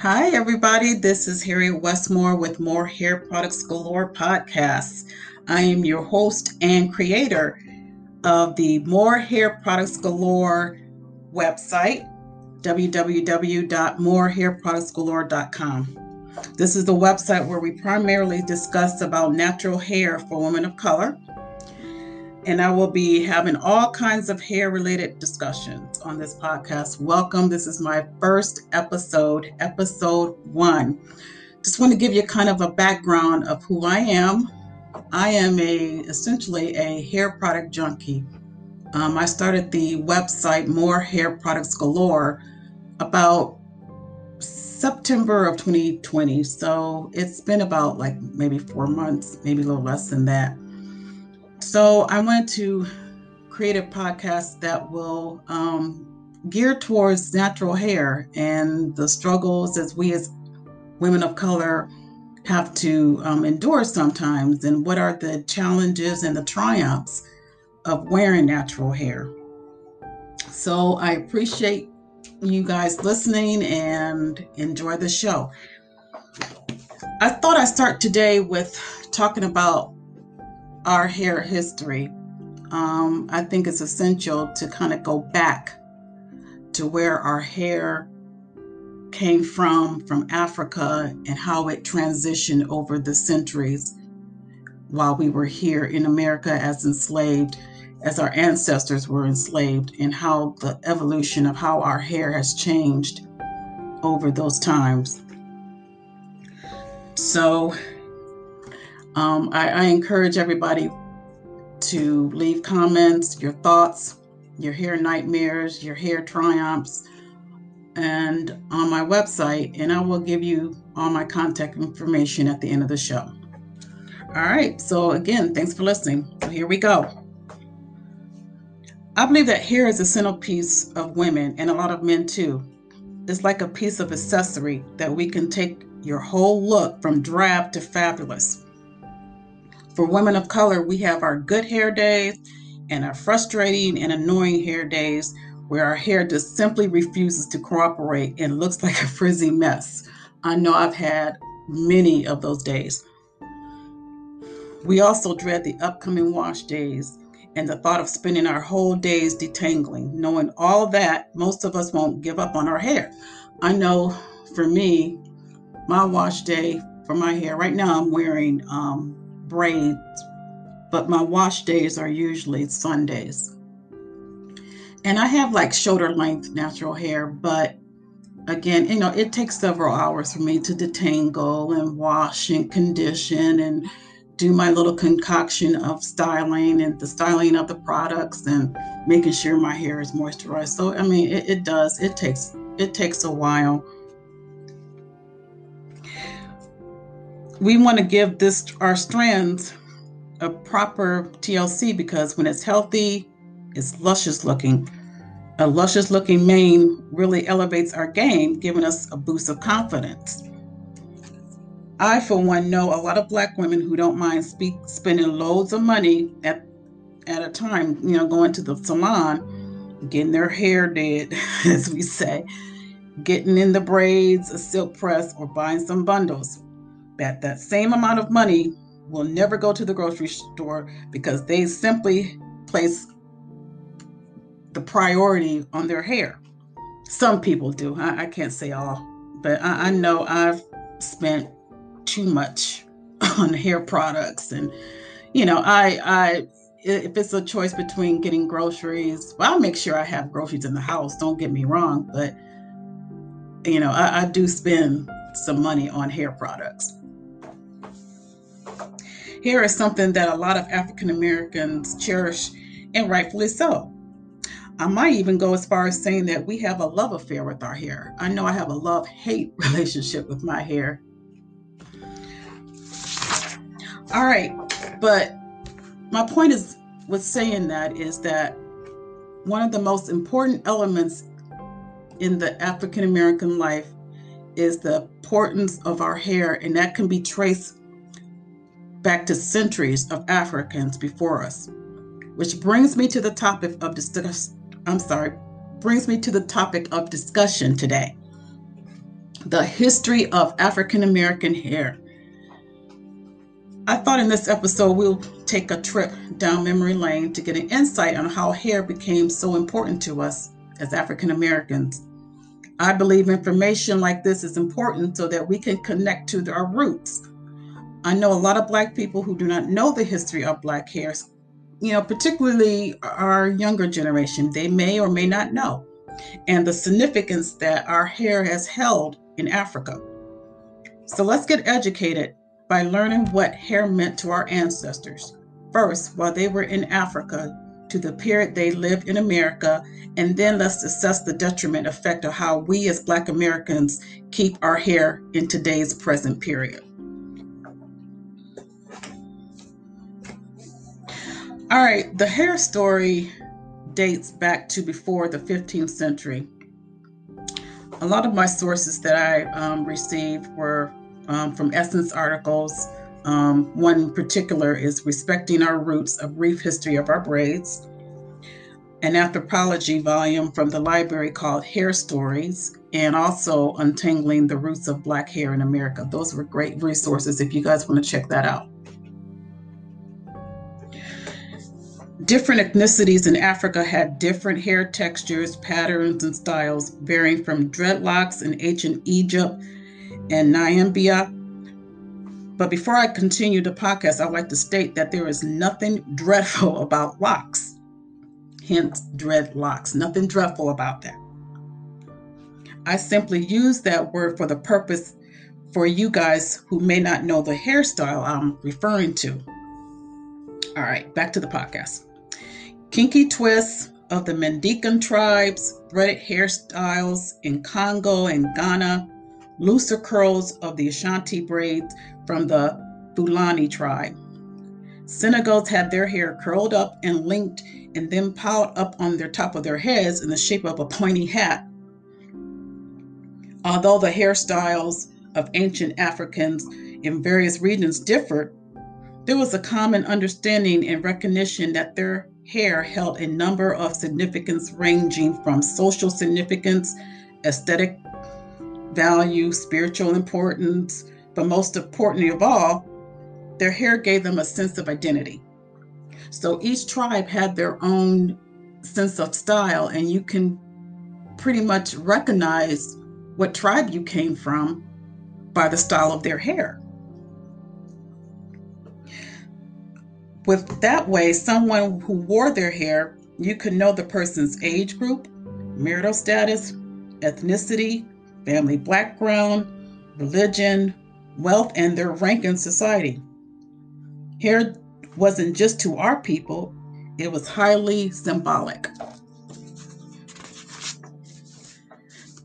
Hi, everybody. This is Harriet Westmore with More Hair Products Galore podcast. I am your host and creator of the More Hair Products Galore website, www.morehairproductsgalore.com. This is the website where we primarily discuss about natural hair for women of color and I will be having all kinds of hair related discussions on this podcast. Welcome. This is my first episode, episode one. Just want to give you kind of a background of who I am. I am a essentially a hair product junkie. Um, I started the website More Hair Products Galore about September of 2020. So it's been about like maybe four months, maybe a little less than that. So I wanted to create a podcast that will um, gear towards natural hair and the struggles as we as women of color have to um, endure sometimes, and what are the challenges and the triumphs of wearing natural hair. So I appreciate you guys listening and enjoy the show. I thought I'd start today with talking about our hair history, um, I think it's essential to kind of go back to where our hair came from, from Africa, and how it transitioned over the centuries while we were here in America as enslaved, as our ancestors were enslaved, and how the evolution of how our hair has changed over those times. So, um, I, I encourage everybody to leave comments, your thoughts, your hair nightmares, your hair triumphs, and on my website, and I will give you all my contact information at the end of the show. All right, so again, thanks for listening. So here we go. I believe that hair is a centerpiece of women and a lot of men too. It's like a piece of accessory that we can take your whole look from drab to fabulous. For women of color, we have our good hair days and our frustrating and annoying hair days where our hair just simply refuses to cooperate and looks like a frizzy mess. I know I've had many of those days. We also dread the upcoming wash days and the thought of spending our whole days detangling. Knowing all that, most of us won't give up on our hair. I know for me, my wash day for my hair, right now I'm wearing um, braids, but my wash days are usually Sundays. And I have like shoulder length natural hair, but again, you know, it takes several hours for me to detangle and wash and condition and do my little concoction of styling and the styling of the products and making sure my hair is moisturized. So I mean it, it does. It takes it takes a while. We want to give this our strands a proper TLC because when it's healthy, it's luscious looking. A luscious looking mane really elevates our game, giving us a boost of confidence. I, for one, know a lot of black women who don't mind speak, spending loads of money at at a time, you know, going to the salon, getting their hair did, as we say, getting in the braids, a silk press, or buying some bundles that that same amount of money will never go to the grocery store because they simply place the priority on their hair. Some people do. I, I can't say all, but I, I know I've spent too much on hair products, and you know, I I if it's a choice between getting groceries, well, I'll make sure I have groceries in the house. Don't get me wrong, but you know, I, I do spend some money on hair products. Hair is something that a lot of African Americans cherish, and rightfully so. I might even go as far as saying that we have a love affair with our hair. I know I have a love hate relationship with my hair. All right, but my point is with saying that is that one of the most important elements in the African American life is the importance of our hair, and that can be traced back to centuries of Africans before us. Which brings me to the topic of discuss I'm sorry, brings me to the topic of discussion today. the history of African American hair. I thought in this episode we'll take a trip down memory lane to get an insight on how hair became so important to us as African Americans. I believe information like this is important so that we can connect to our roots. I know a lot of Black people who do not know the history of Black hair, you know, particularly our younger generation. They may or may not know, and the significance that our hair has held in Africa. So let's get educated by learning what hair meant to our ancestors. First, while they were in Africa, to the period they lived in America, and then let's assess the detriment effect of how we as Black Americans keep our hair in today's present period. All right, the hair story dates back to before the 15th century. A lot of my sources that I um, received were um, from Essence articles. Um, one in particular is Respecting Our Roots, A Brief History of Our Braids, an anthropology volume from the library called Hair Stories, and also Untangling the Roots of Black Hair in America. Those were great resources if you guys want to check that out. Different ethnicities in Africa had different hair textures, patterns, and styles, varying from dreadlocks in ancient Egypt and Namibia. But before I continue the podcast, I'd like to state that there is nothing dreadful about locks, hence dreadlocks. Nothing dreadful about that. I simply use that word for the purpose for you guys who may not know the hairstyle I'm referring to. All right, back to the podcast. Kinky twists of the Madikan tribes, threaded hairstyles in Congo and Ghana, looser curls of the Ashanti braids from the Fulani tribe. Senegals had their hair curled up and linked and then piled up on the top of their heads in the shape of a pointy hat. Although the hairstyles of ancient Africans in various regions differed, there was a common understanding and recognition that their hair held a number of significance ranging from social significance, aesthetic value, spiritual importance, but most importantly of all, their hair gave them a sense of identity. So each tribe had their own sense of style, and you can pretty much recognize what tribe you came from by the style of their hair. With that way, someone who wore their hair, you could know the person's age group, marital status, ethnicity, family background, religion, wealth, and their rank in society. Hair wasn't just to our people, it was highly symbolic.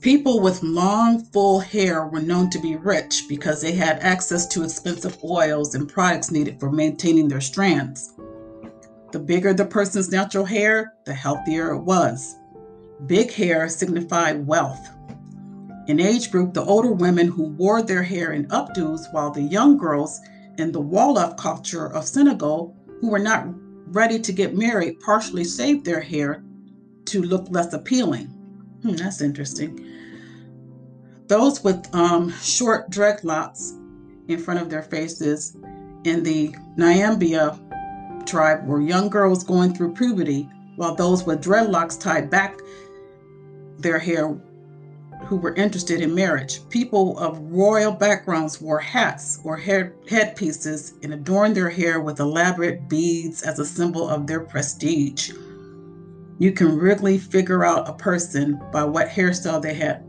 People with long, full hair were known to be rich because they had access to expensive oils and products needed for maintaining their strands. The bigger the person's natural hair, the healthier it was. Big hair signified wealth. In age group, the older women who wore their hair in updos, while the young girls in the Wolof culture of Senegal, who were not ready to get married, partially shaved their hair to look less appealing. Hmm, that's interesting. Those with um, short dreadlocks in front of their faces in the Namibia tribe were young girls going through puberty, while those with dreadlocks tied back their hair who were interested in marriage. People of royal backgrounds wore hats or hair, headpieces and adorned their hair with elaborate beads as a symbol of their prestige. You can really figure out a person by what hairstyle they had.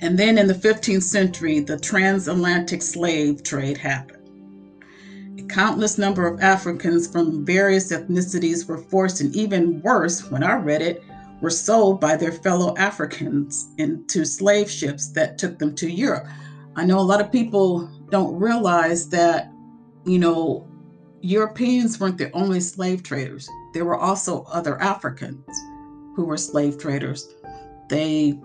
And then in the 15th century, the transatlantic slave trade happened. A countless number of Africans from various ethnicities were forced, and even worse, when I read it, were sold by their fellow Africans into slave ships that took them to Europe. I know a lot of people don't realize that, you know, Europeans weren't the only slave traders. There were also other Africans who were slave traders. They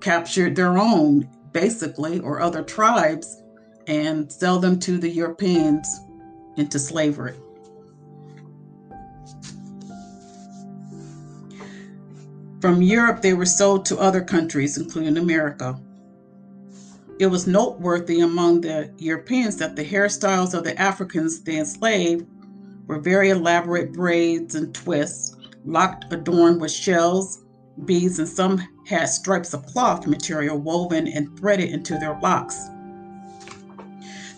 captured their own, basically, or other tribes and sell them to the Europeans into slavery. From Europe, they were sold to other countries, including America. It was noteworthy among the Europeans that the hairstyles of the Africans they enslaved were very elaborate braids and twists, locked adorned with shells, beads, and some had stripes of cloth material woven and threaded into their locks.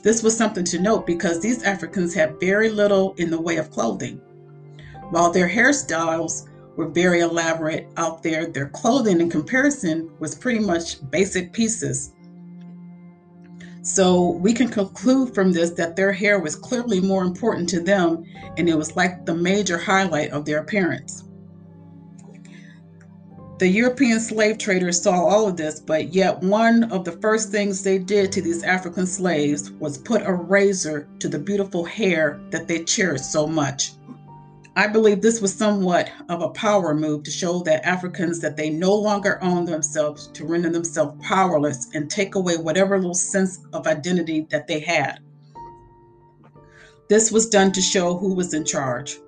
This was something to note because these Africans had very little in the way of clothing. While their hairstyles were very elaborate out there, their clothing in comparison was pretty much basic pieces. So we can conclude from this that their hair was clearly more important to them and it was like the major highlight of their appearance. The European slave traders saw all of this, but yet one of the first things they did to these African slaves was put a razor to the beautiful hair that they cherished so much. I believe this was somewhat of a power move to show that Africans that they no longer own themselves to render themselves powerless and take away whatever little sense of identity that they had. This was done to show who was in charge.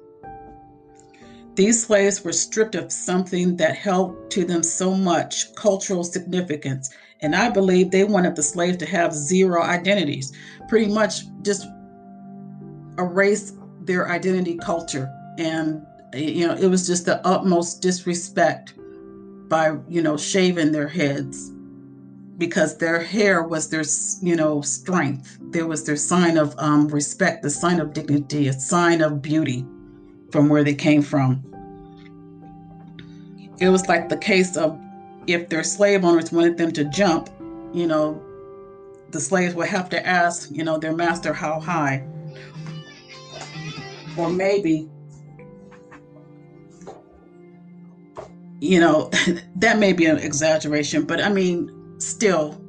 These slaves were stripped of something that held to them so much cultural significance, and I believe they wanted the slaves to have zero identities, pretty much just erase their identity culture. And, you know, it was just the utmost disrespect by, you know, shaving their heads because their hair was their, you know, strength. There was their sign of um, respect, the sign of dignity, a sign of beauty from where they came from. It was like the case of if their slave owners wanted them to jump, you know, the slaves would have to ask, you know, their master how high. Or maybe, you know, that may be an exaggeration, but I mean, still,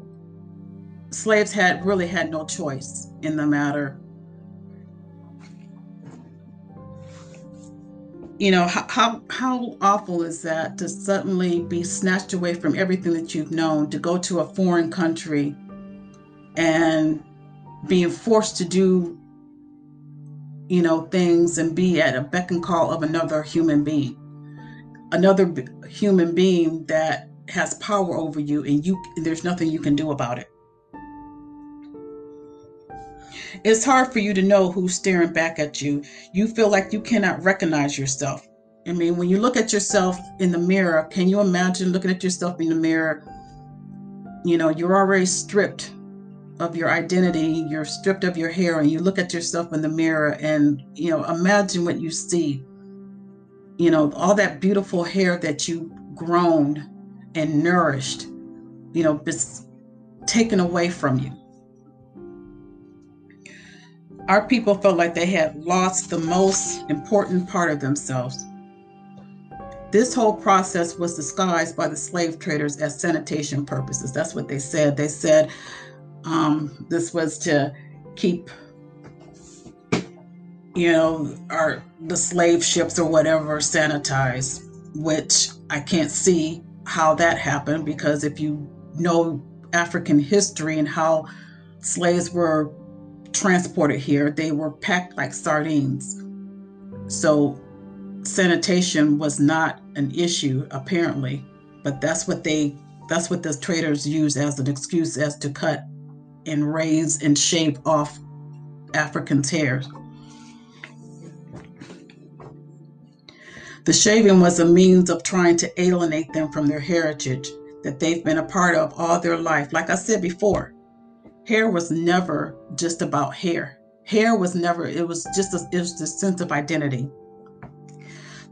slaves had really had no choice in the matter you know how, how how awful is that to suddenly be snatched away from everything that you've known to go to a foreign country and being forced to do you know things and be at a beck and call of another human being another human being that has power over you and you there's nothing you can do about it it's hard for you to know who's staring back at you. You feel like you cannot recognize yourself. I mean, when you look at yourself in the mirror, can you imagine looking at yourself in the mirror? You know, you're already stripped of your identity, you're stripped of your hair, and you look at yourself in the mirror and, you know, imagine what you see. You know, all that beautiful hair that you've grown and nourished, you know, just taken away from you our people felt like they had lost the most important part of themselves. This whole process was disguised by the slave traders as sanitation purposes. That's what they said. They said um, this was to keep, you know, our the slave ships or whatever sanitized. Which I can't see how that happened because if you know African history and how slaves were transported here, they were packed like sardines. So sanitation was not an issue apparently, but that's what they that's what the traders use as an excuse as to cut and raise and shave off Africans' hair. The shaving was a means of trying to alienate them from their heritage that they've been a part of all their life. Like I said before, hair was never just about hair. Hair was never, it was just a, it was the sense of identity.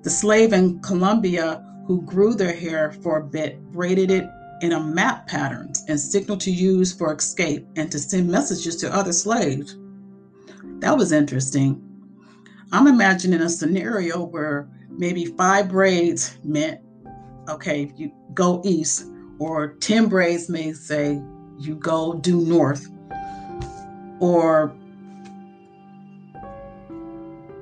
The slave in Colombia who grew their hair for a bit braided it in a map patterns and signaled to use for escape and to send messages to other slaves. That was interesting. I'm imagining a scenario where maybe five braids meant, okay, you go east, or 10 braids may say you go due north, or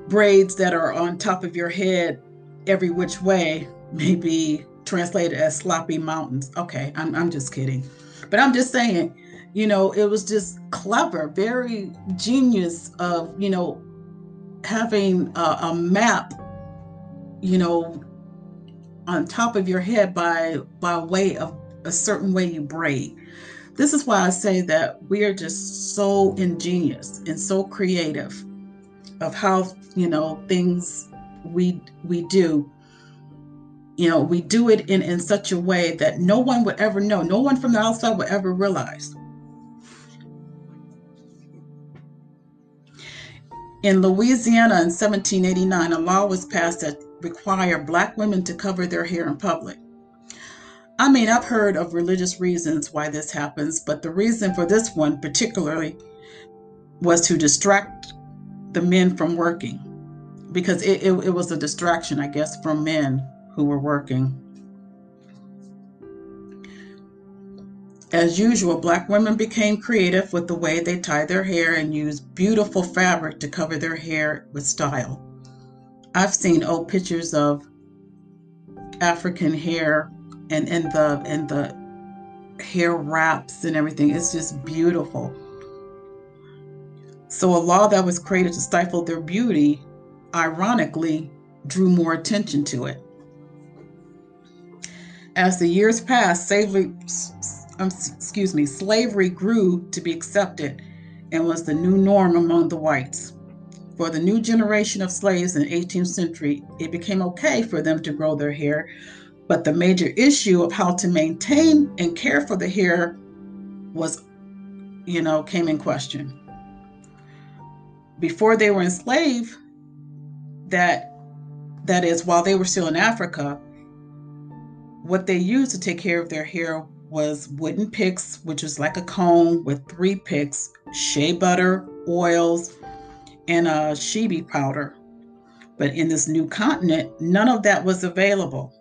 braids that are on top of your head every which way may be translated as sloppy mountains. Okay, I'm, I'm just kidding. But I'm just saying, you know, it was just clever, very genius of, you know, having a, a map, you know, on top of your head by by way of a certain way you braid. This is why I say that we are just so ingenious and so creative of how, you know, things we we do. You know, we do it in, in such a way that no one would ever know. No one from the outside would ever realize. In Louisiana in 1789, a law was passed that required black women to cover their hair in public. I mean, I've heard of religious reasons why this happens, but the reason for this one particularly was to distract the men from working because it, it, it was a distraction, I guess, from men who were working. As usual, black women became creative with the way they tied their hair and used beautiful fabric to cover their hair with style. I've seen old pictures of African hair and and the and the hair wraps and everything. It's just beautiful. So a law that was created to stifle their beauty, ironically, drew more attention to it. As the years passed, slavery, um, excuse me, slavery grew to be accepted and was the new norm among the whites. For the new generation of slaves in the 18th century, it became okay for them to grow their hair, but the major issue of how to maintain and care for the hair was, you know, came in question. Before they were enslaved, that that is while they were still in Africa, what they used to take care of their hair was wooden picks, which was like a comb with three picks, shea butter, oils, and a shea powder. But in this new continent, none of that was available.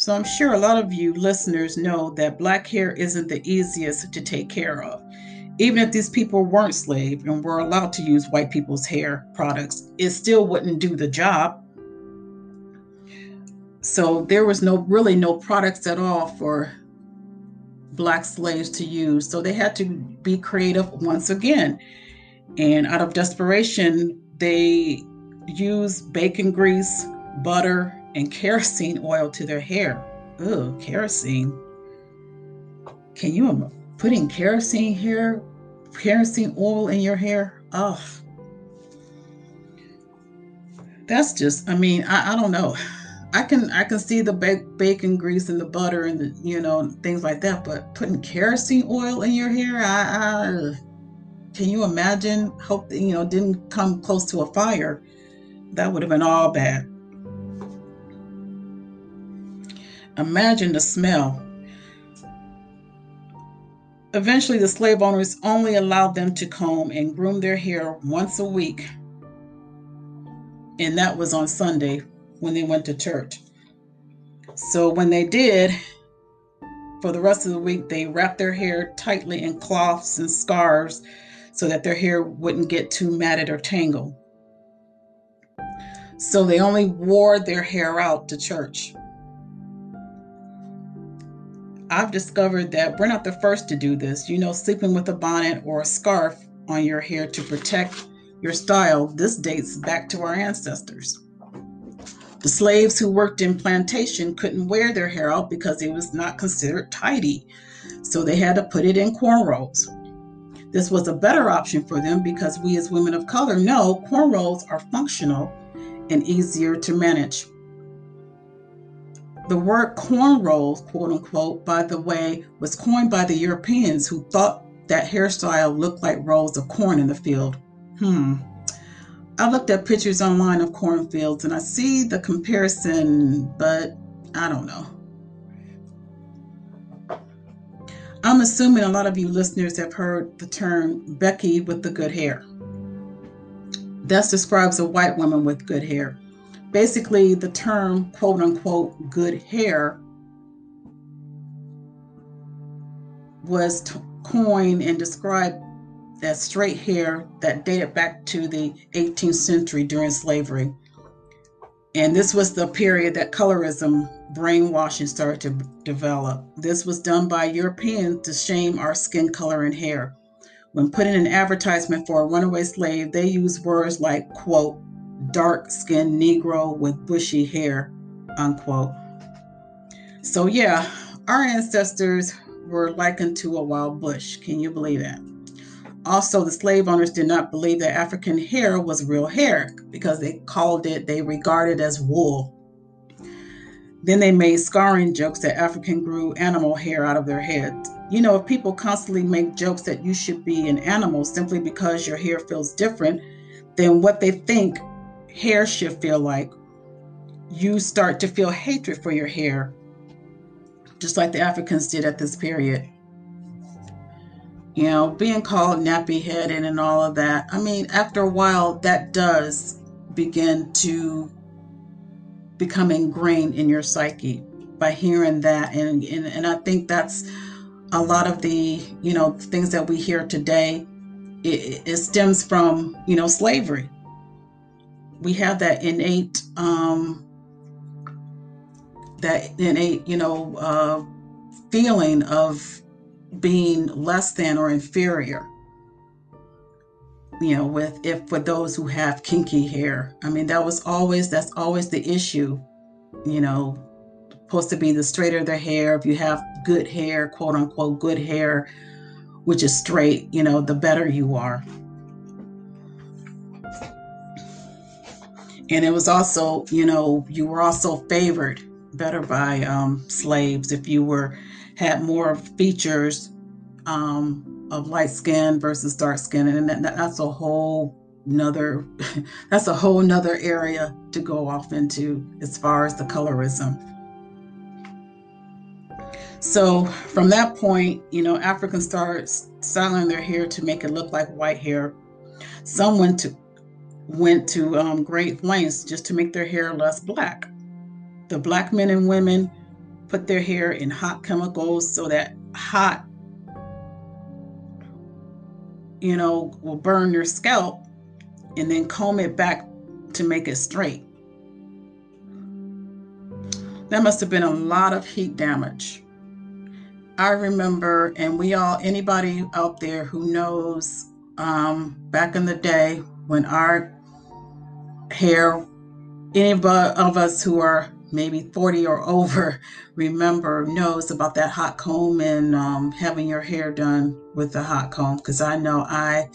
So I'm sure a lot of you listeners know that black hair isn't the easiest to take care of. Even if these people weren't slaves and were allowed to use white people's hair products, it still wouldn't do the job. So there was no really no products at all for black slaves to use. So they had to be creative once again. And out of desperation, they used bacon grease, butter, and kerosene oil to their hair. Ugh, kerosene. Can you putting kerosene hair, kerosene oil in your hair? Oh, that's just. I mean, I, I don't know. I can I can see the bacon grease and the butter and the you know things like that, but putting kerosene oil in your hair, I, I can you imagine? Hope you know didn't come close to a fire. That would have been all bad. Imagine the smell. Eventually, the slave owners only allowed them to comb and groom their hair once a week, and that was on Sunday when they went to church. So, when they did, for the rest of the week, they wrapped their hair tightly in cloths and scarves so that their hair wouldn't get too matted or tangled. So, they only wore their hair out to church. I've discovered that we're not the first to do this. You know, sleeping with a bonnet or a scarf on your hair to protect your style, this dates back to our ancestors. The slaves who worked in plantation couldn't wear their hair out because it was not considered tidy, so they had to put it in cornrows. This was a better option for them because we as women of color know cornrows are functional and easier to manage. The word cornrows, quote unquote, by the way, was coined by the Europeans who thought that hairstyle looked like rows of corn in the field. Hmm. I looked at pictures online of cornfields and I see the comparison, but I don't know. I'm assuming a lot of you listeners have heard the term Becky with the good hair. That describes a white woman with good hair basically the term quote unquote good hair was t- coined and described as straight hair that dated back to the 18th century during slavery. And this was the period that colorism, brainwashing started to develop. This was done by Europeans to shame our skin color and hair. When putting an advertisement for a runaway slave, they used words like, quote, dark skinned Negro with bushy hair, unquote. So, yeah, our ancestors were likened to a wild bush. Can you believe that? Also, the slave owners did not believe that African hair was real hair because they called it, they regarded as wool. Then they made scarring jokes that African grew animal hair out of their heads. You know, if people constantly make jokes that you should be an animal simply because your hair feels different than what they think hair shift feel like, you start to feel hatred for your hair, just like the Africans did at this period you know, being called nappy headed and all of that. I mean, after a while, that does begin to become ingrained in your psyche by hearing that. And, and, and I think that's a lot of the, you know, things that we hear today. It, it stems from, you know, slavery. We have that innate, um, that innate, you know, uh, feeling of being less than or inferior. You know with if for those who have kinky hair. I mean that was always that's always the issue you know supposed to be the straighter the hair. If you have good hair quote unquote good hair which is straight you know the better you are and it was also you know you were also favored better by um, slaves if you were had more features um, of light skin versus dark skin, and that, that's a whole another that's a whole nother area to go off into as far as the colorism. So from that point, you know, Africans started styling their hair to make it look like white hair. Some went to went to um, great lengths just to make their hair less black. The black men and women put their hair in hot chemicals so that hot, you know, will burn your scalp and then comb it back to make it straight. That must have been a lot of heat damage. I remember, and we all, anybody out there who knows, um, back in the day when our hair, any of us who are maybe 40 or over remember knows about that hot comb and um, having your hair done with the hot comb because I know I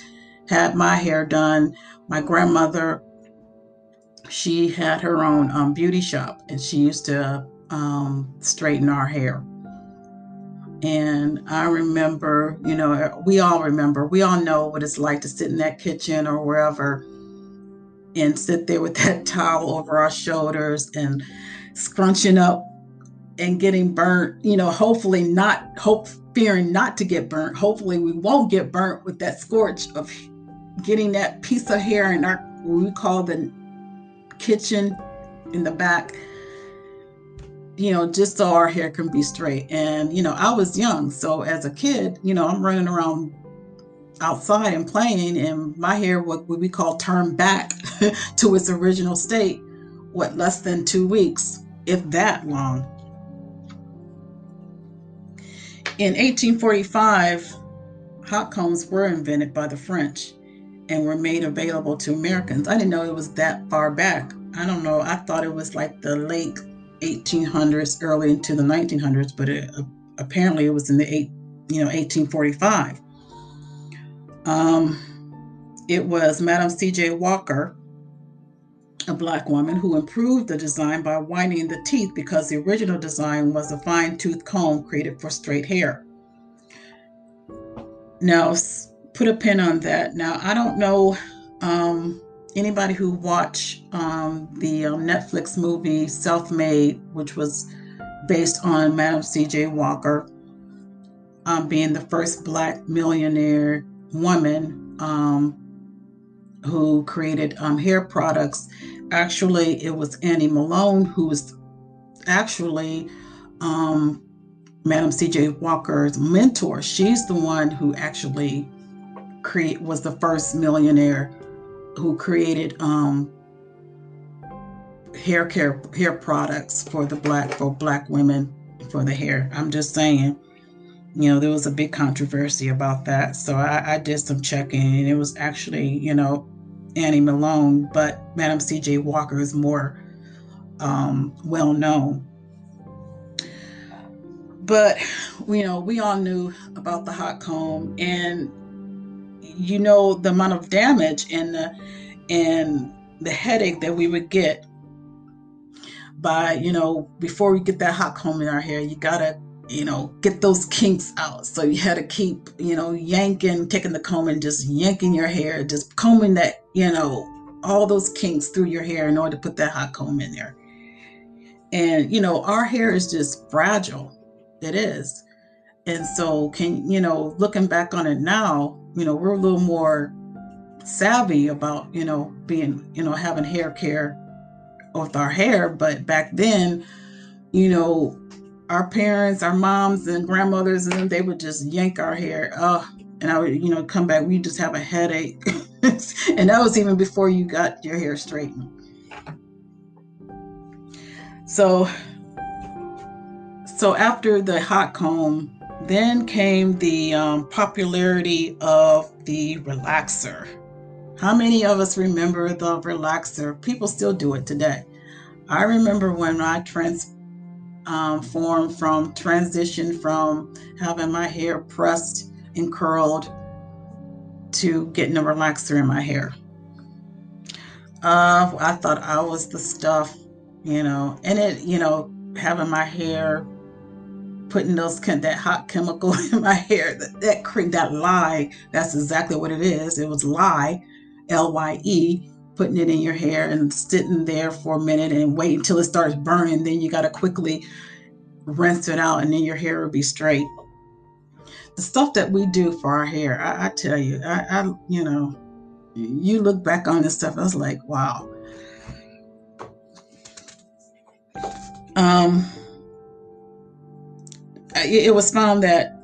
had my hair done. My grandmother, she had her own um, beauty shop and she used to um, straighten our hair. And I remember, you know, we all remember, we all know what it's like to sit in that kitchen or wherever and sit there with that towel over our shoulders and scrunching up and getting burnt, you know, hopefully not hope fearing not to get burnt. Hopefully we won't get burnt with that scorch of getting that piece of hair in our we call the kitchen in the back you know, just so our hair can be straight. And, you know, I was young. So as a kid, you know, I'm running around outside and playing, and my hair, what, we call turned back to its original state, what, less than two weeks if that long. In 1845, hot combs were invented by the French and were made available to Americans. I didn't know it was that far back. I don't know. I thought it was like the late 1800s, early into the 1900s, but it, uh, apparently it was in the eight, you know, 1845. Um, it was Madam C.J. Walker a black woman who improved the design by whitening the teeth because the original design was a fine tooth comb created for straight hair. Now, put a pin on that. Now, I don't know um, anybody who watched um, the um, Netflix movie Self Made, which was based on Madam C.J. Walker um, being the first black millionaire woman um, who created um, hair products Actually, it was Annie Malone who was actually um, Madam C.J. Walker's mentor. She's the one who actually create was the first millionaire who created um, hair care hair products for the black for black women for the hair. I'm just saying, you know, there was a big controversy about that. So I, I did some checking, and it was actually, you know, Annie Malone, but Madam C.J. Walker is more um, well known. but you know, we all knew about the hot comb, and you know the amount of damage and the and the headache that we would get by you know before we get that hot comb in our hair. You gotta you know get those kinks out. So you had to keep you know yanking, taking the comb and just yanking your hair, just combing that you know all those kinks through your hair in order to put that hot comb in there. And you know our hair is just fragile it is. And so, can you know, looking back on it now, you know, we're a little more savvy about, you know, being, you know, having hair care with our hair. But back then, you know, our parents, our moms and grandmothers, and they would just yank our hair. Oh, and I would, you know, come back, we just have a headache. and that was even before you got your hair straightened. So so after the hot comb, then came the um, popularity of the relaxer. How many of us remember the relaxer? People still do it today. I remember when I transformed um, form from transition from having my hair pressed and curled to getting a relaxer in my hair. Uh, I thought I was the stuff, you know, and it, you know, having my hair putting those that hot chemical in my hair. That that cream, that lye. That's exactly what it is. It was lye, L Y E. Putting it in your hair and sitting there for a minute and wait until it starts burning. Then you got to quickly rinse it out, and then your hair will be straight. The stuff that we do for our hair, I, I tell you, I, I, you know, you look back on this stuff, I was like, wow. Um, it was found that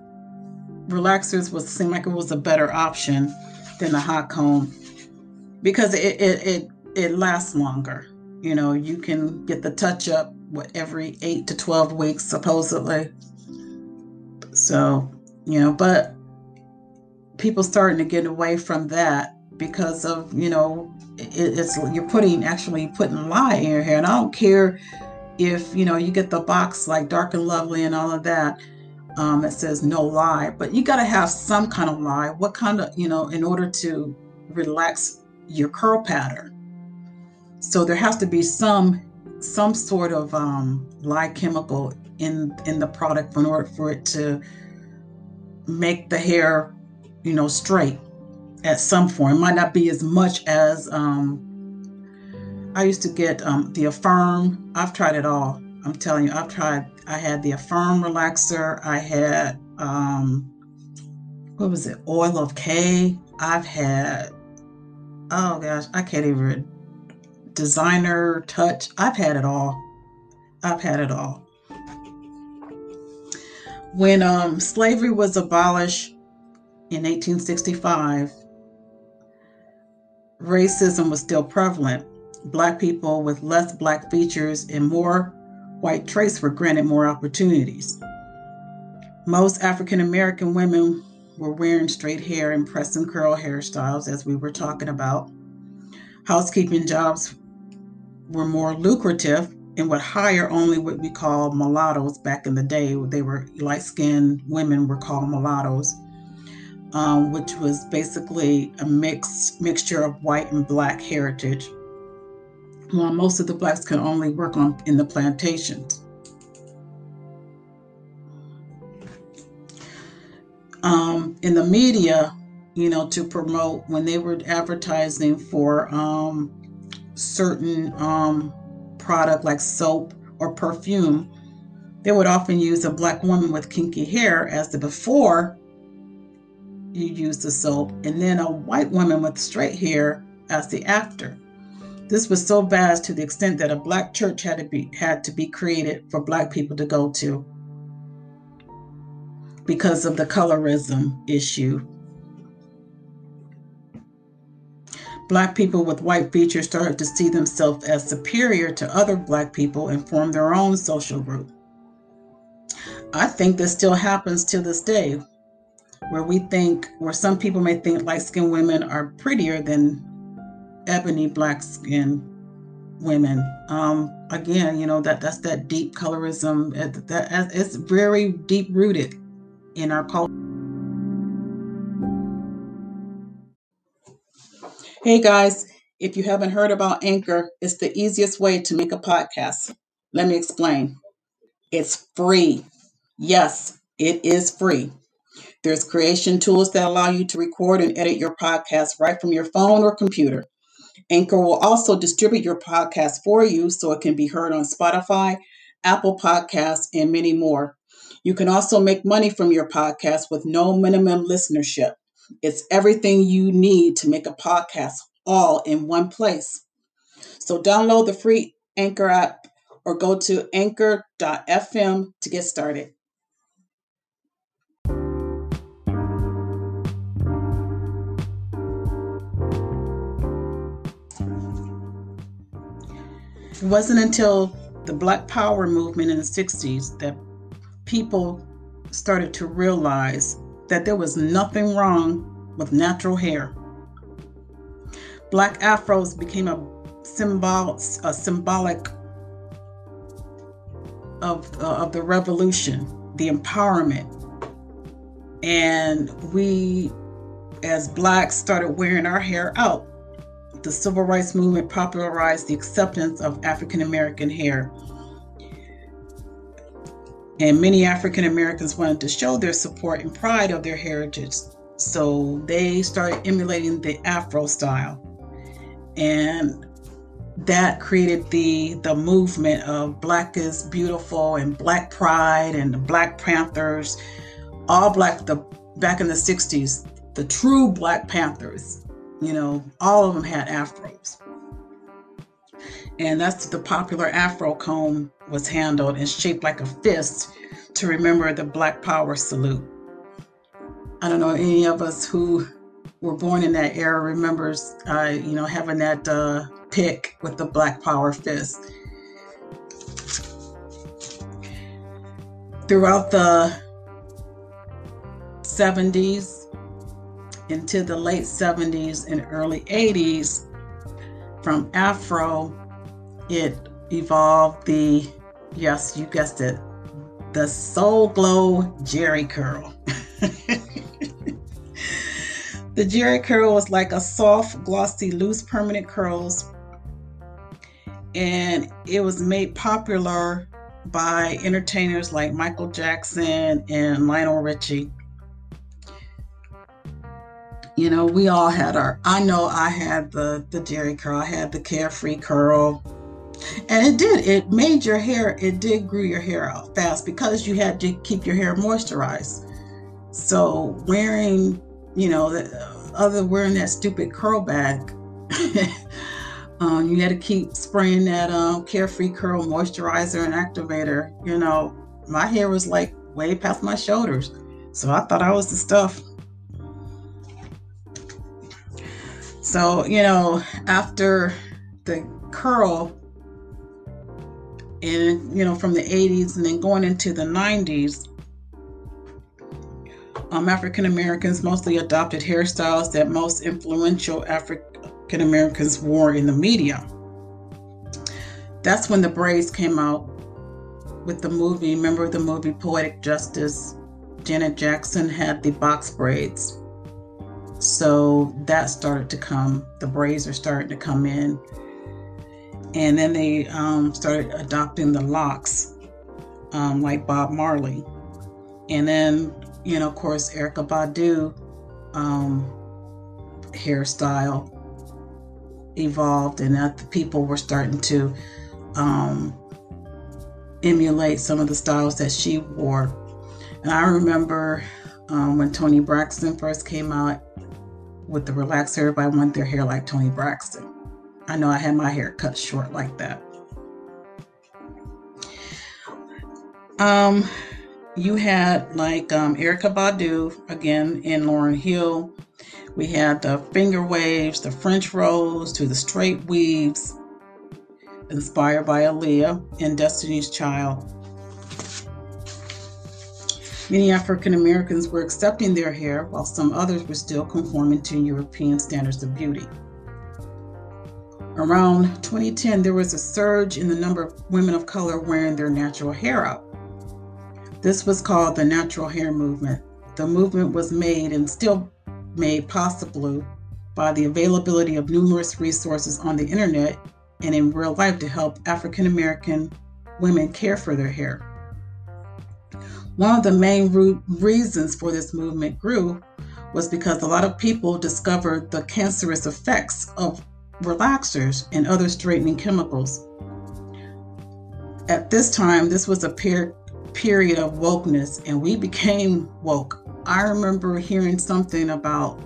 relaxers was seemed like it was a better option than a hot comb because it it it, it lasts longer. You know, you can get the touch up what every eight to twelve weeks supposedly. So, you know, but people starting to get away from that because of you know it, it's you're putting actually putting lye in your hair, and I don't care if you know you get the box like dark and lovely and all of that um, it says no lye but you got to have some kind of lye what kind of you know in order to relax your curl pattern so there has to be some some sort of um, lye chemical in in the product in order for it to make the hair you know straight at some form it might not be as much as um, I used to get um, the Affirm. I've tried it all. I'm telling you, I've tried. I had the Affirm relaxer. I had um, what was it? Oil of K. I've had. Oh gosh, I can't even. Designer touch. I've had it all. I've had it all. When um, slavery was abolished in 1865, racism was still prevalent Black people with less Black features and more white traits were granted more opportunities. Most African American women were wearing straight hair and press and curl hairstyles, as we were talking about. Housekeeping jobs were more lucrative and would hire only what we call mulattoes back in the day. They were light skinned women were called mulattoes, um, which was basically a mix mixture of white and black heritage while most of the blacks could only work on in the plantations. In the media, you know, to promote when they were advertising for um, certain um, product like soap or perfume, they would often use a black woman with kinky hair as the before you use the soap, and then a white woman with straight hair as the after. This was so vast to the extent that a black church had to be had to be created for black people to go to because of the colorism issue. Black people with white features started to see themselves as superior to other black people and form their own social group. I think this still happens to this day, where we think, where some people may think light skinned women are prettier than ebony black skinned women. Um, again, you know that that's that deep colorism. That it's very deep rooted in our culture. Hey guys, if you haven't heard about Anchor, it's the easiest way to make a podcast. Let me explain. It's free. Yes, it is free. There's creation tools that allow you to record and edit your podcast right from your phone or computer. Anchor will also distribute your podcast for you so it can be heard on Spotify, Apple Podcasts, and many more. You can also make money from your podcast with no minimum listenership. It's everything you need to make a podcast all in one place. So download the free Anchor app or go to anchor.fm to get started. It wasn't until the Black Power movement in the 60s that people started to realize that there was nothing wrong with natural hair. Black afros became a symbol, a symbolic of, uh, of the revolution, the empowerment. And we, as blacks, started wearing our hair out the civil rights movement popularized the acceptance of African American hair. And many African Americans wanted to show their support and pride of their heritage. So they started emulating the Afro style. And that created the the movement of black is beautiful and black pride and the black panthers all black the back in the 60s the true black panthers you know, all of them had afros. And that's the popular afro comb was handled and shaped like a fist to remember the Black Power salute. I don't know any of us who were born in that era remembers, uh, you know, having that uh, pick with the Black Power fist. Throughout the 70s, into the late 70s and early 80s, from Afro, it evolved the, yes, you guessed it, the Soul Glo Jheri curl. the Jheri curl was like a soft, glossy, loose, permanent curls, and it was made popular by entertainers like Michael Jackson and Lionel Richie you know, we all had our. I know I had the the Jheri curl. I had the carefree curl, and it did. It made your hair. It did grew your hair out fast because you had to keep your hair moisturized. So wearing, you know, the, other wearing that stupid curl back. um, you had to keep spraying that um, carefree curl moisturizer and activator. You know, my hair was like way past my shoulders, so I thought I was the stuff. So, you know, after the curl, and you know, from the 80s and then going into the 90s, um, African Americans mostly adopted hairstyles that most influential African Americans wore in the media. That's when the braids came out with the movie. Remember the movie Poetic Justice? Janet Jackson had the box braids. So that started to come. The braids are starting to come in. And then they um, started adopting the locks, um, like Bob Marley. And then, you know, of course, Erykah Badu um, hairstyle evolved, and that the people were starting to um, emulate some of the styles that she wore. And I remember um, when Toni Braxton first came out, with the relaxer, I want their hair like Toni Braxton. I know I had my hair cut short like that. Um, you had like um, Erykah Badu again in Lauryn Hill. We had the finger waves, the French rolls, to the straight weaves, inspired by Aaliyah in Destiny's Child. Many African Americans were accepting their hair, while some others were still conforming to European standards of beauty. Around 2010, there was a surge in the number of women of color wearing their natural hair out. This was called the natural hair movement. The movement was made and still made possible by the availability of numerous resources on the internet and in real life to help African American women care for their hair. One of the main reasons for this movement grew was because a lot of people discovered the cancerous effects of relaxers and other straightening chemicals. At this time, this was a per- period of wokeness, and we became woke. I remember hearing something about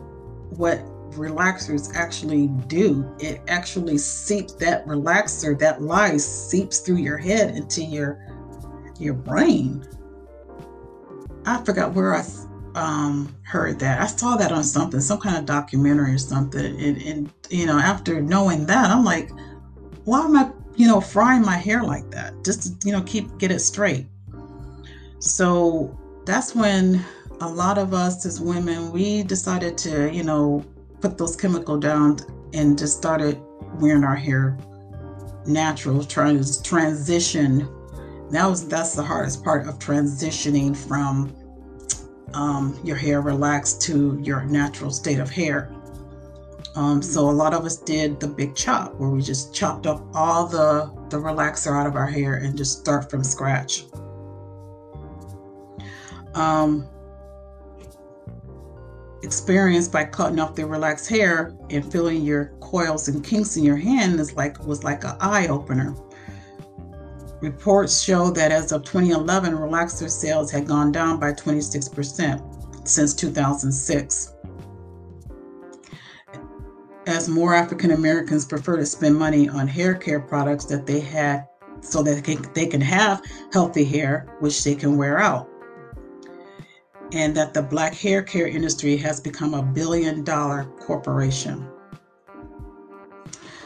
what relaxers actually do. It actually seeps that relaxer, that lye seeps through your head into your your brain. I forgot where I um, heard that. I saw that on something, some kind of documentary or something. And, and, you know, after knowing that, I'm like, why am I, you know, frying my hair like that? Just to, you know, keep get it straight. So that's when a lot of us as women, we decided to, you know, put those chemical down and just started wearing our hair natural, trying to transition. That was that's the hardest part of transitioning from um, your hair relaxed to your natural state of hair. Um, so a lot of us did the big chop where we just chopped up all the, the relaxer out of our hair and just start from scratch. Um, experience by cutting off the relaxed hair and feeling your coils and kinks in your hand is like was like an eye opener. Reports show that as of 2011, relaxer sales had gone down by 26% since 2006. As more African Americans prefer to spend money on hair care products that they had so that they can, have healthy hair, which they can wear out. And that the black hair care industry has become a billion dollar corporation.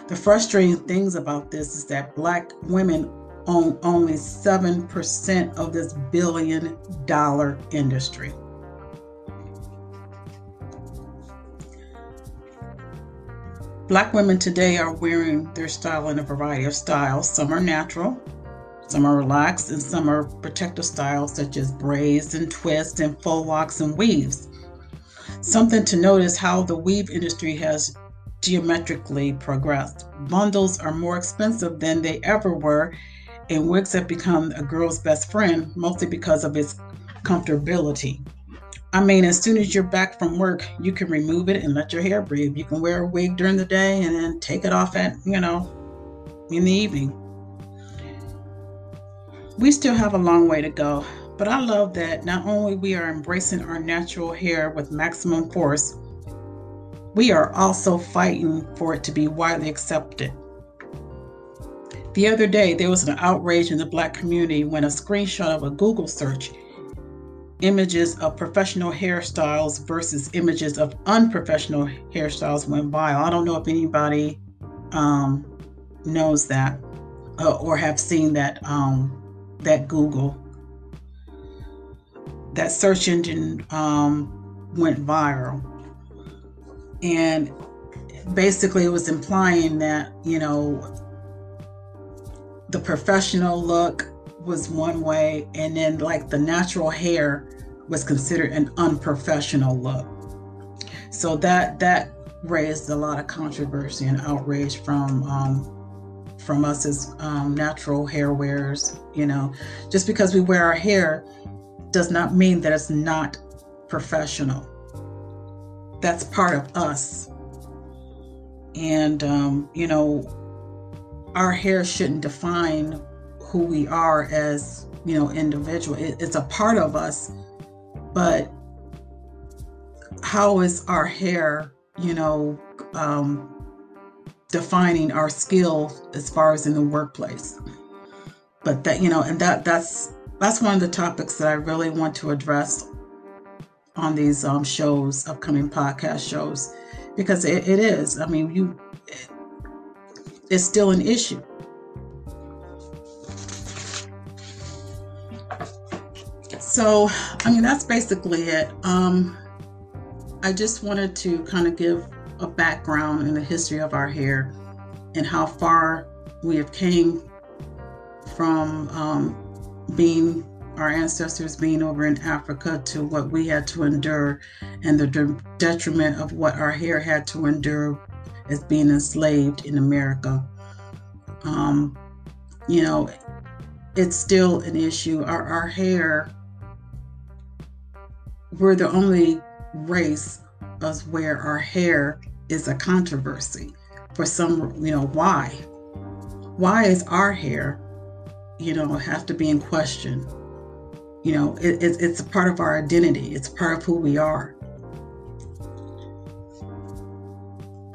The frustrating things about this is that black women own only 7% of this billion dollar industry. Black women today are wearing their style in a variety of styles. Some are natural, some are relaxed, and some are protective styles such as braids and twists and faux locks and weaves. Something to note is how the weave industry has geometrically progressed. Bundles are more expensive than they ever were, and wigs have become a girl's best friend, mostly because of its comfortability. I mean, as soon as you're back from work, you can remove it and let your hair breathe. You can wear a wig during the day and then take it off at, you know, in the evening. We still have a long way to go, but I love that not only we are embracing our natural hair with maximum force, we are also fighting for it to be widely accepted. The other day, there was an outrage in the black community when a screenshot of a Google search images of professional hairstyles versus images of unprofessional hairstyles went viral. I don't know if anybody um, knows that uh, or have seen that um, that Google that search engine um, went viral, and basically it was implying that you know the professional look was one way, and then like the natural hair was considered an unprofessional look. So that that raised a lot of controversy and outrage from um, from us as um, natural hair wearers. You know, just because we wear our hair does not mean that it's not professional. That's part of us. And um, you know, our hair shouldn't define who we are as you know individual. It, it's a part of us but how is our hair you know um, defining our skill as far as in the workplace? But that you know and that that's that's one of the topics that i really want to address on these um, shows upcoming podcast shows because it, it is. I mean you is still an issue. So, I mean, that's basically it. Um, I just wanted to kind of give a background in the history of our hair and how far we have came from um, being our ancestors being over in Africa to what we had to endure and the de- detriment of what our hair had to endure as being enslaved in America. Um, you know, it's still an issue. Our, our hair, we're the only race of where our hair is a controversy for some, you know, why? Why is our hair, you know, have to be in question? You know, it, it, it's a part of our identity, it's part of who we are.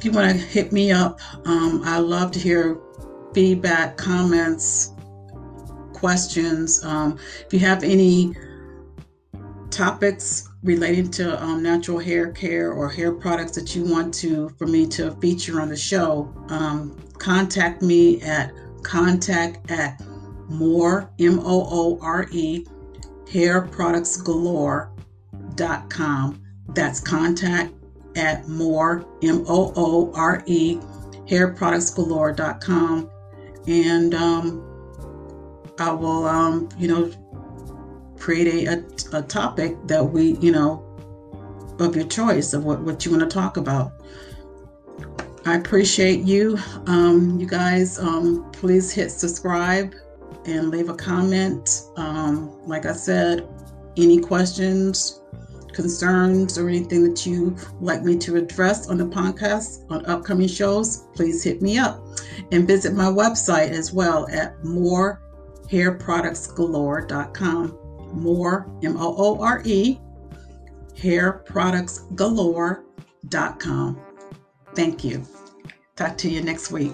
You want to hit me up, um, I love to hear feedback, comments, questions. Um, if you have any topics relating to um, natural hair care or hair products that you want to for me to feature on the show, um, contact me at contact at more m o o r e hairproductsgalore.com. That's contact at more m o o r e hairproductsgalore.com, and um, I will um, you know create a, a, a topic that we, you know, of your choice of what, what you want to talk about. I appreciate you. Um, you guys, um, please hit subscribe and leave a comment. Um, like I said, any questions, concerns, or anything that you like me to address on the podcast on upcoming shows, please hit me up and visit my website as well at morehairproductsgalore.com more, M O O R E, hairproductsgalore.com. Thank you. Talk to you next week.